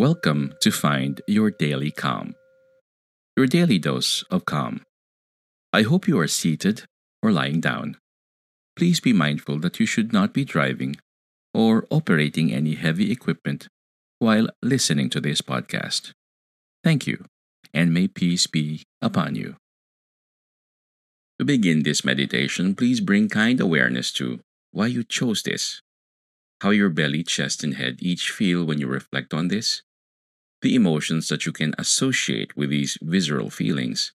Welcome to Find Your Daily Calm, your daily dose of calm. I hope you are seated or lying down. Please be mindful that you should not be driving or operating any heavy equipment while listening to this podcast. Thank you, and may peace be upon you. To begin this meditation, please bring kind awareness to why you chose this, how your belly, chest, and head each feel when you reflect on this, the emotions that you can associate with these visceral feelings,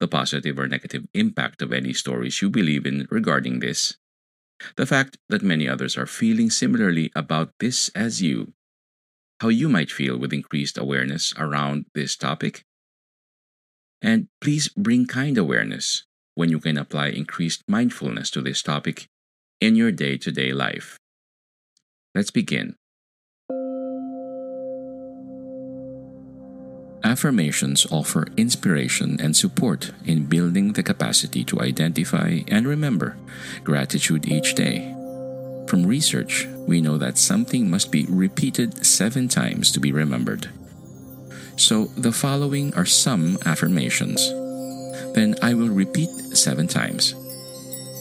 the positive or negative impact of any stories you believe in regarding this, the fact that many others are feeling similarly about this as you, how you might feel with increased awareness around this topic, and please bring kind awareness when you can apply increased mindfulness to this topic in your day to day life. Let's begin. Affirmations offer inspiration and support in building the capacity to identify and remember gratitude each day. From research, we know that something must be repeated seven times to be remembered. So, the following are some affirmations. Then I will repeat seven times.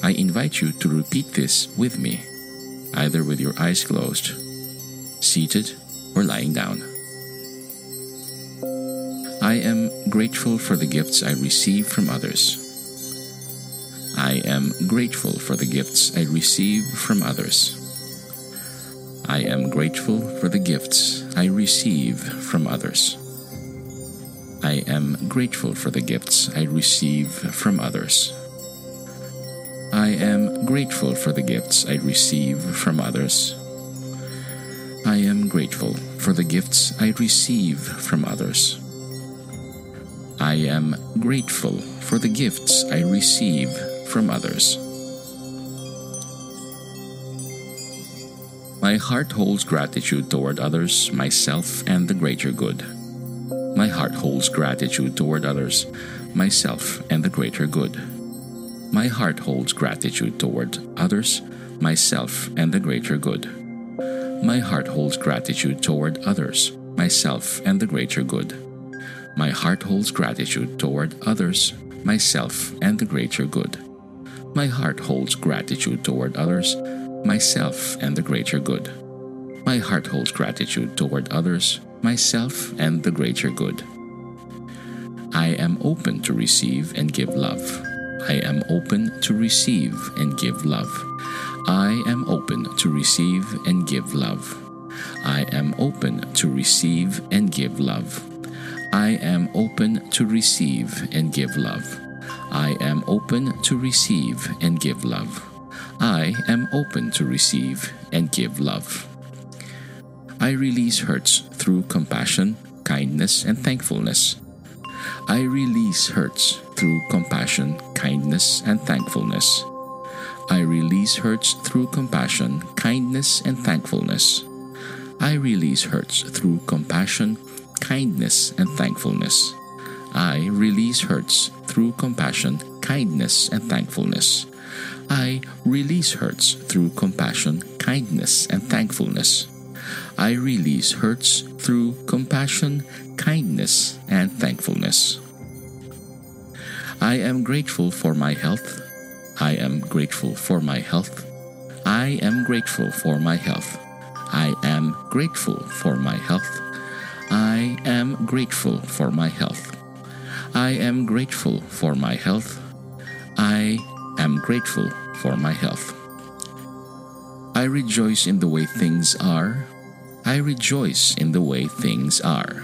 I invite you to repeat this with me, either with your eyes closed, seated, or lying down. I am grateful for the gifts I receive from others. I am grateful for the gifts I receive from others. I am grateful for the gifts I receive from others. I am grateful for the gifts I receive from others. I am grateful for the gifts I receive from others. I am grateful for the gifts I receive from others. I am grateful for the gifts I receive from others. My heart holds gratitude toward others, myself, and the greater good. My heart holds gratitude toward others, myself, and the greater good. My heart holds gratitude toward others, myself, and the greater good. My heart holds gratitude toward others, myself, and the greater good. My heart holds gratitude toward others, myself, and the greater good. My heart holds gratitude toward others, myself, and the greater good. My heart holds gratitude toward others, myself, and the greater good. I am open to receive and give love. I am open to receive and give love. I am open to receive and give love. I am open to receive and give love. I am open to receive and give love. I am open to receive and give love. I am open to receive and give love. I release hurts through compassion, kindness, and thankfulness. I release hurts through compassion, kindness, and thankfulness. I release hurts through compassion, kindness, and thankfulness. I release hurts through compassion, kindness, and thankfulness. I release hurts through compassion, kindness, and thankfulness. I release hurts through compassion, kindness, and thankfulness. I release hurts through compassion, kindness, and thankfulness. I am grateful for my health. I am grateful for my health. I am grateful for my health. I am grateful for my health. I am grateful for my health. I am grateful for my health. I am grateful for my health. I rejoice in the way things are. I rejoice in the way things are.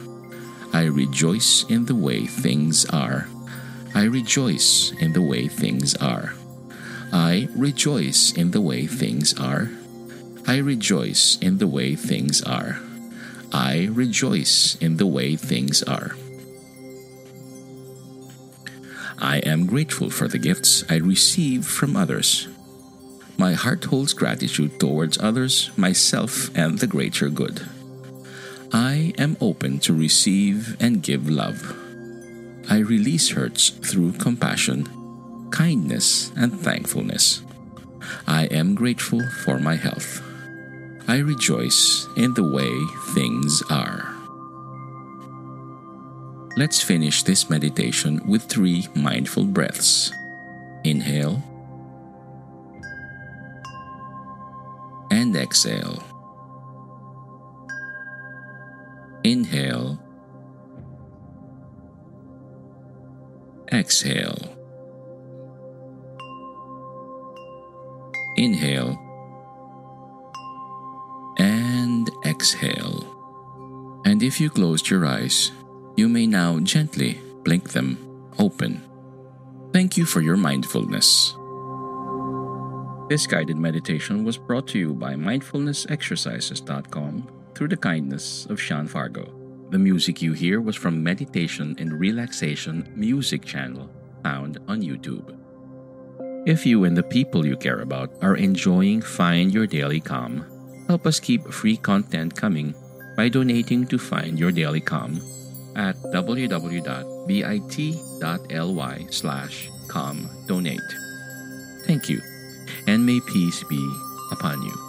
I rejoice in the way things are. I rejoice in the way things are. I rejoice in the way things are. I rejoice in the way things are. I rejoice in the way things are. I am grateful for the gifts I receive from others. My heart holds gratitude towards others, myself, and the greater good. I am open to receive and give love. I release hurts through compassion, kindness, and thankfulness. I am grateful for my health. I rejoice in the way things are. Let's finish this meditation with three mindful breaths. Inhale and exhale. Inhale, exhale. Inhale exhale. And if you closed your eyes, you may now gently blink them open. Thank you for your mindfulness. This guided meditation was brought to you by mindfulnessexercises.com through the kindness of Sean Fargo. The music you hear was from Meditation and Relaxation Music channel found on YouTube. If you and the people you care about are enjoying Find Your Daily Calm, help us keep free content coming by donating to Find Your Daily Calm at www.bit.ly slash calm donate. Thank you, and may peace be upon you.